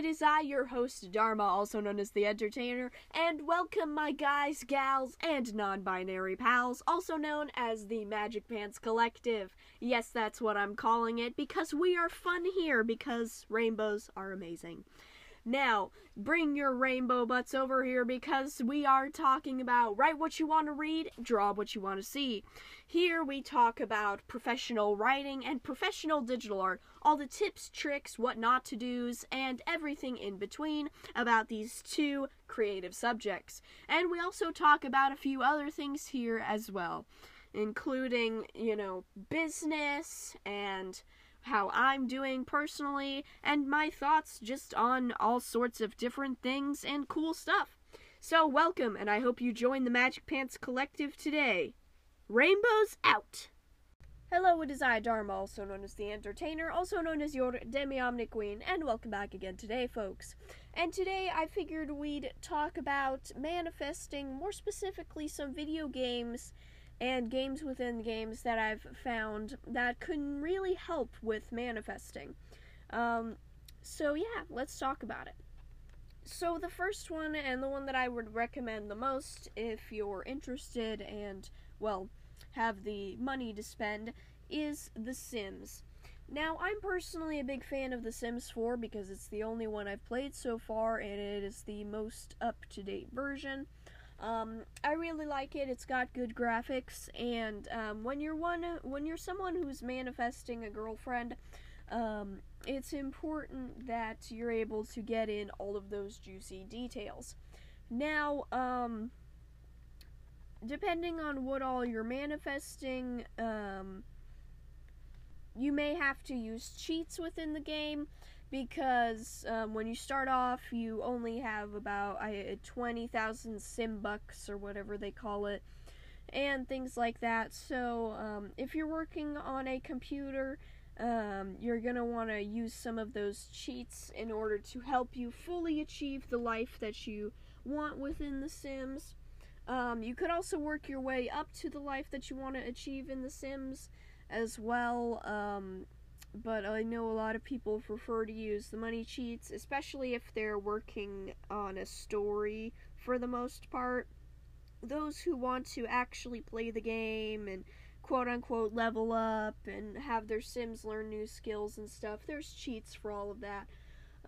it is I, your host, Dharma, also known as the Entertainer, and welcome my guys, gals, and non binary pals, also known as the Magic Pants Collective. Yes, that's what I'm calling it, because we are fun here, because rainbows are amazing. Now, bring your rainbow butts over here because we are talking about write what you want to read, draw what you want to see. Here we talk about professional writing and professional digital art, all the tips, tricks, what not to do's, and everything in between about these two creative subjects. And we also talk about a few other things here as well, including, you know, business and how I'm doing personally, and my thoughts just on all sorts of different things and cool stuff. So, welcome, and I hope you join the Magic Pants Collective today. Rainbows out! Hello, it is I, Dharma, also known as the Entertainer, also known as your Demi Omni Queen, and welcome back again today, folks. And today I figured we'd talk about manifesting, more specifically, some video games and games within games that I've found that can really help with manifesting. Um, so, yeah, let's talk about it. So, the first one, and the one that I would recommend the most if you're interested and, well, have the money to spend, is The Sims. Now, I'm personally a big fan of The Sims 4 because it's the only one I've played so far and it is the most up to date version. Um, I really like it. It's got good graphics, and um, when you're one, when you're someone who's manifesting a girlfriend, um, it's important that you're able to get in all of those juicy details. Now, um, depending on what all you're manifesting, um, you may have to use cheats within the game because um, when you start off, you only have about uh, 20,000 sim bucks or whatever they call it, and things like that. So, um, if you're working on a computer, um, you're going to want to use some of those cheats in order to help you fully achieve the life that you want within The Sims. Um, you could also work your way up to the life that you want to achieve in The Sims as well. But I know a lot of people prefer to use the money cheats, especially if they're working on a story for the most part. Those who want to actually play the game and quote unquote level up and have their Sims learn new skills and stuff, there's cheats for all of that.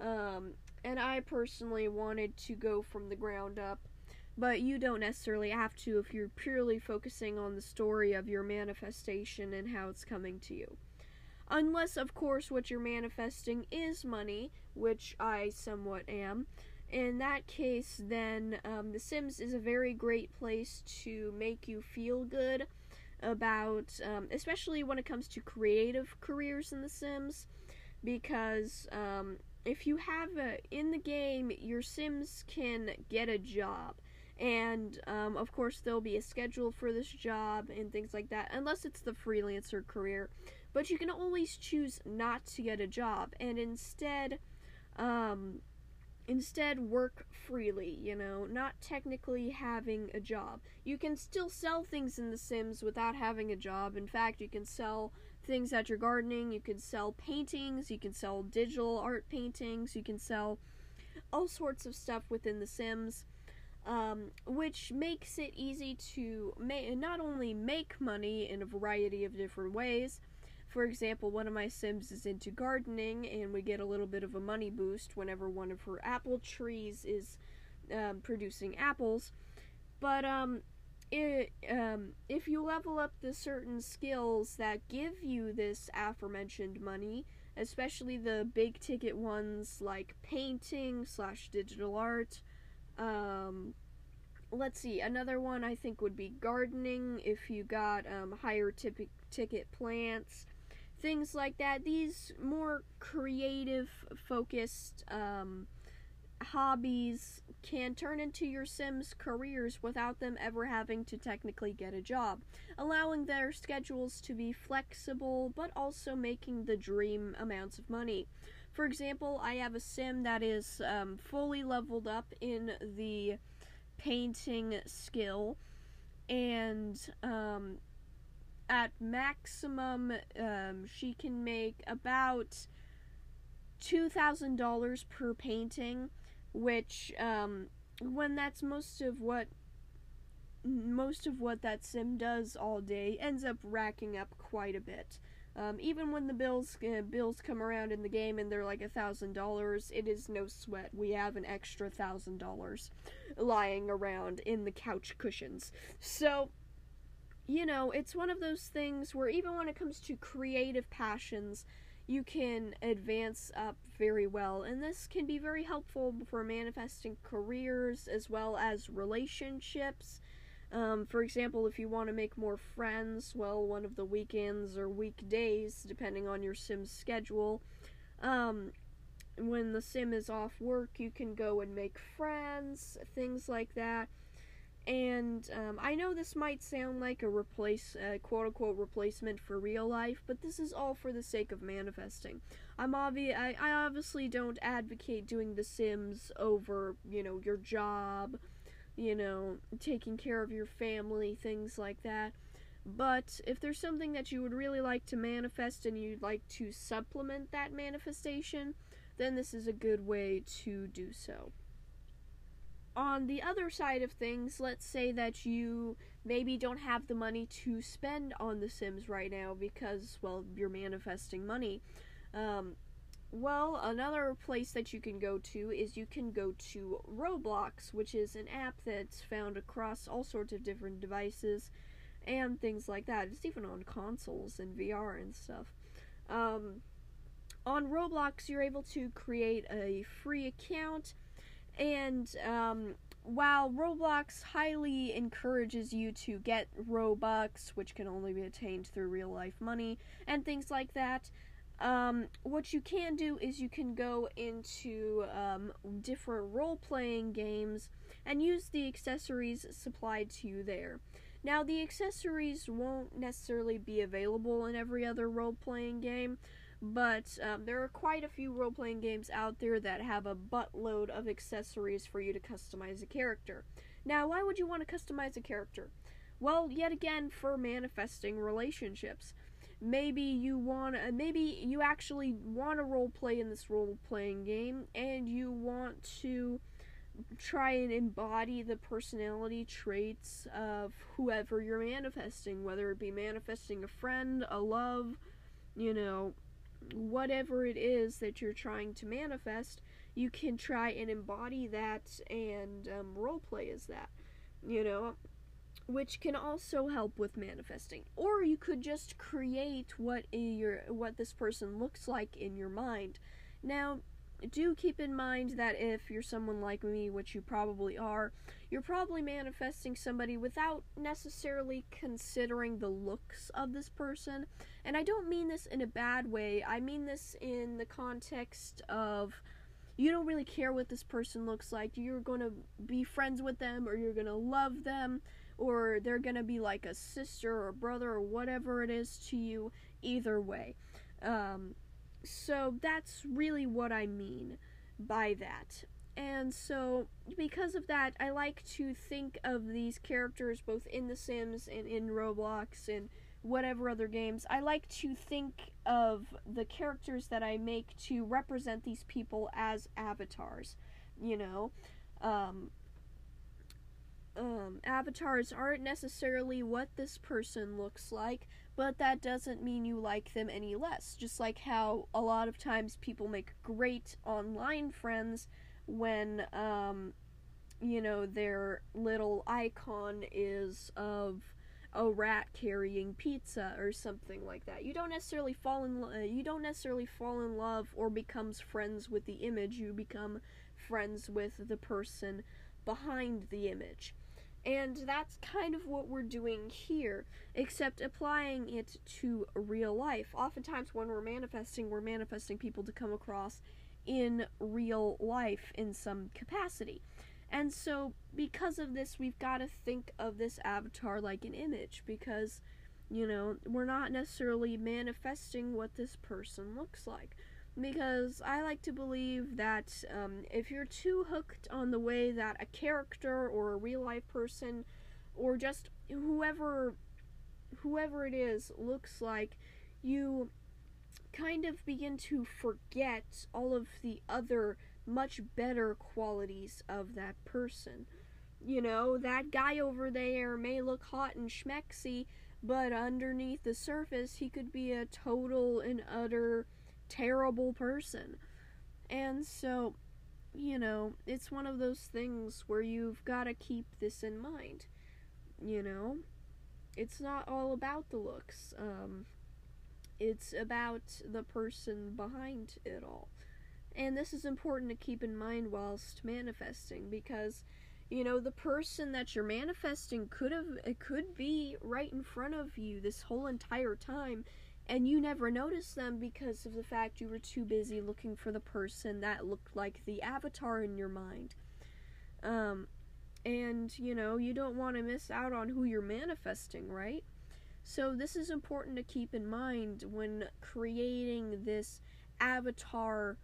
Um, and I personally wanted to go from the ground up. But you don't necessarily have to if you're purely focusing on the story of your manifestation and how it's coming to you. Unless, of course, what you're manifesting is money, which I somewhat am. In that case, then um, The Sims is a very great place to make you feel good about, um, especially when it comes to creative careers in The Sims, because um, if you have a, in the game, your Sims can get a job. And um, of course, there'll be a schedule for this job and things like that, unless it's the freelancer career but you can always choose not to get a job and instead um, instead work freely you know not technically having a job. You can still sell things in the sims without having a job. In fact you can sell things that you're gardening. You can sell paintings. You can sell digital art paintings. You can sell all sorts of stuff within the sims um, which makes it easy to ma- not only make money in a variety of different ways for example, one of my Sims is into gardening, and we get a little bit of a money boost whenever one of her apple trees is um, producing apples. But um, it, um, if you level up the certain skills that give you this aforementioned money, especially the big ticket ones like painting slash digital art, um, let's see, another one I think would be gardening if you got um, higher ticket plants things like that. These more creative focused um, hobbies can turn into your Sims careers without them ever having to technically get a job, allowing their schedules to be flexible but also making the dream amounts of money. For example, I have a Sim that is um, fully leveled up in the painting skill, and um, at maximum, um, she can make about $2,000 per painting, which, um, when that's most of what most of what that sim does all day ends up racking up quite a bit. Um, even when the bills uh, bills come around in the game and they're like a thousand dollars, it is no sweat. We have an extra thousand dollars lying around in the couch cushions. So, you know, it's one of those things where even when it comes to creative passions, you can advance up very well, and this can be very helpful for manifesting careers as well as relationships. Um, for example, if you want to make more friends, well, one of the weekends or weekdays, depending on your sim's schedule, um, when the sim is off work, you can go and make friends, things like that. And um, I know this might sound like a replace, quote unquote, replacement for real life, but this is all for the sake of manifesting. I'm obvi- I, I obviously don't advocate doing The Sims over, you know, your job, you know, taking care of your family, things like that. But if there's something that you would really like to manifest and you'd like to supplement that manifestation, then this is a good way to do so on the other side of things, let's say that you maybe don't have the money to spend on The Sims right now because, well, you're manifesting money. Um, well, another place that you can go to is you can go to Roblox, which is an app that's found across all sorts of different devices and things like that. It's even on consoles and VR and stuff. Um, on Roblox, you're able to create a free account and um, while Roblox highly encourages you to get Robux, which can only be attained through real life money, and things like that, um, what you can do is you can go into um, different role playing games and use the accessories supplied to you there. Now, the accessories won't necessarily be available in every other role playing game, but um, there are quite a few role playing games out there that have a buttload of accessories for you to customize a character. Now, why would you want to customize a character? Well, yet again, for manifesting relationships. Maybe you want to, maybe you actually want to role play in this role playing game and you want to try and embody the personality traits of whoever you're manifesting, whether it be manifesting a friend, a love, you know, whatever it is that you're trying to manifest, you can try and embody that and um, role play as that, you know, which can also help with manifesting. Or you could just create what your what this person looks like in your mind. Now, do keep in mind that if you're someone like me, which you probably are, you're probably manifesting somebody without necessarily considering the looks of this person. And I don't mean this in a bad way, I mean this in the context of you don't really care what this person looks like. You're going to be friends with them or you're going to love them or they're going to be like a sister or brother or whatever it is to you either way. Um, so that's really what I mean by that. And so, because of that, I like to think of these characters both in The Sims and in Roblox and whatever other games. I like to think of the characters that I make to represent these people as avatars. You know, um, um, avatars aren't necessarily what this person looks like, but that doesn't mean you like them any less. Just like how a lot of times people make great online friends when, um, you know, their little icon is of a rat carrying pizza or something like that. You don't necessarily fall in lo- you don't necessarily fall in love or becomes friends with the image. You become friends with the person behind the image. And that's kind of what we're doing here, except applying it to real life. Oftentimes, when we're manifesting, we're manifesting people to come across in real life in some capacity. And so, because of this, we've got to think of this avatar like an image because, you know, we're not necessarily manifesting what this person looks like because I like to believe that um, if you're too hooked on the way that a character or a real life person or just whoever whoever it is looks like you kind of begin to forget all of the other much better qualities of that person. You know, that guy over there may look hot and schmexy, but underneath the surface, he could be a total and utter terrible person. And so, you know, it's one of those things where you've got to keep this in mind. You know, it's not all about the looks. Um, it's about the person behind it all. And this is important to keep in mind whilst manifesting because you know the person that you're manifesting could have it could be right in front of you this whole entire time and you never noticed them because of the fact you were too busy looking for the person that looked like the avatar in your mind. Um, and you know, you don't want to miss out on who you're manifesting, right? So, this is important to keep in mind when creating this avatar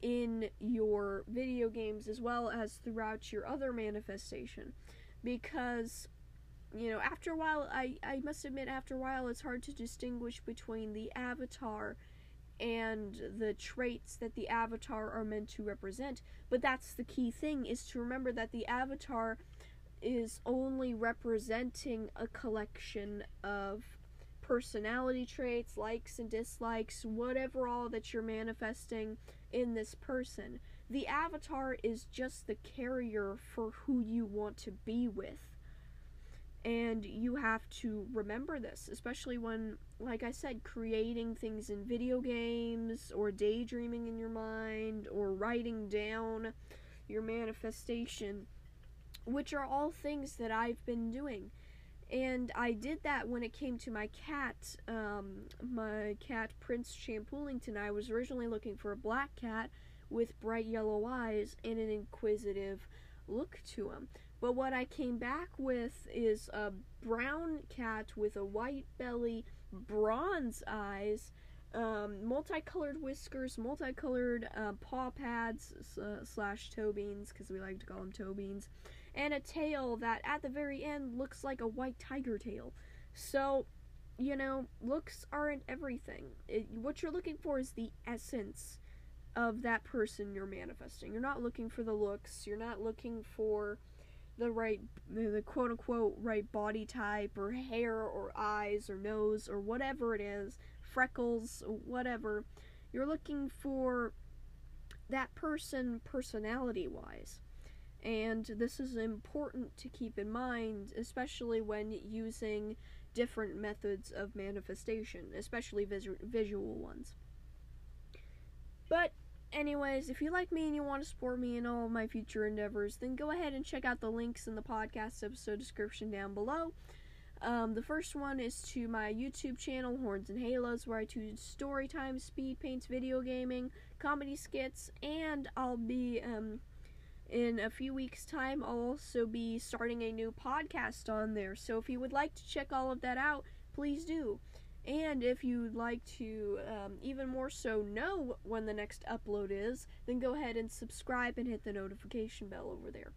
in your video games as well as throughout your other manifestation. Because you know, after a while, I, I must admit, after a while, it's hard to distinguish between the avatar and the traits that the avatar are meant to represent. But that's the key thing is to remember that the avatar is only representing a collection of personality traits, likes and dislikes, whatever all that you're manifesting in this person. The avatar is just the carrier for who you want to be with. And you have to remember this, especially when, like I said, creating things in video games or daydreaming in your mind or writing down your manifestation, which are all things that I've been doing. And I did that when it came to my cat, um, my cat Prince Champoolington. I was originally looking for a black cat with bright yellow eyes and an inquisitive look to him. But what I came back with is a brown cat with a white belly, bronze eyes, um, multicolored whiskers, multicolored uh, paw pads uh, slash toe beans, because we like to call them toe beans, and a tail that at the very end looks like a white tiger tail. So, you know, looks aren't everything. It, what you're looking for is the essence of that person you're manifesting. You're not looking for the looks, you're not looking for the right the quote unquote right body type or hair or eyes or nose or whatever it is, freckles, whatever. You're looking for that person personality wise. And this is important to keep in mind, especially when using different methods of manifestation, especially visu- visual ones. But anyways, if you like me and you want to support me in all of my future endeavors, then go ahead and check out the links in the podcast episode description down below. Um, the first one is to my YouTube channel, Horns and Halos, where I do story time, speed paints, video gaming, comedy skits, and I'll be um, in a few weeks' time. I'll also be starting a new podcast on there. So if you would like to check all of that out, please do. And if you'd like to um, even more so know when the next upload is, then go ahead and subscribe and hit the notification bell over there.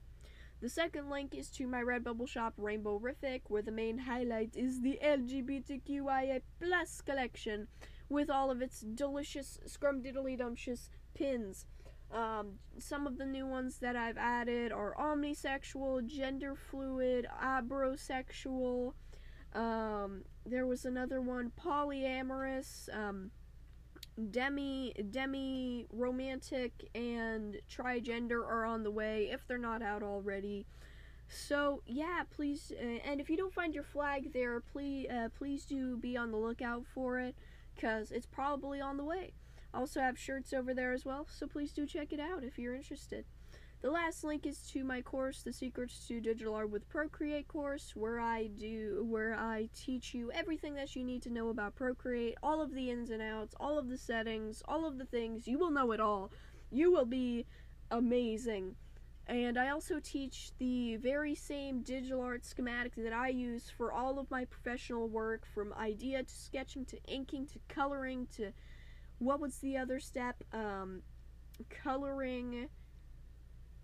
The second link is to my Redbubble shop, Rainbow Rific, where the main highlight is the LGBTQIA plus collection with all of its delicious scrumdiddly pins. Um, some of the new ones that I've added are omnisexual, gender fluid, abrosexual, um, there was another one, polyamorous, um, demi demi romantic and trigender are on the way if they're not out already. So yeah, please, uh, and if you don't find your flag there, please uh, please do be on the lookout for it, cause it's probably on the way. Also have shirts over there as well, so please do check it out if you're interested. The last link is to my course, The Secrets to Digital Art with Procreate course, where I do where I teach you everything that you need to know about Procreate, all of the ins and outs, all of the settings, all of the things. You will know it all. You will be amazing. And I also teach the very same digital art schematic that I use for all of my professional work, from idea to sketching to inking to coloring to what was the other step? Um, coloring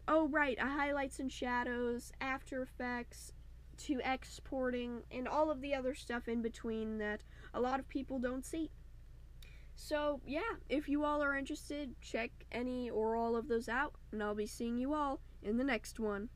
oh right, highlights and shadows, After Effects, to exporting, and all of the other stuff in between that a lot of people don't see. So, yeah, if you all are interested, check any or all of those out, and I'll be seeing you all in the next one.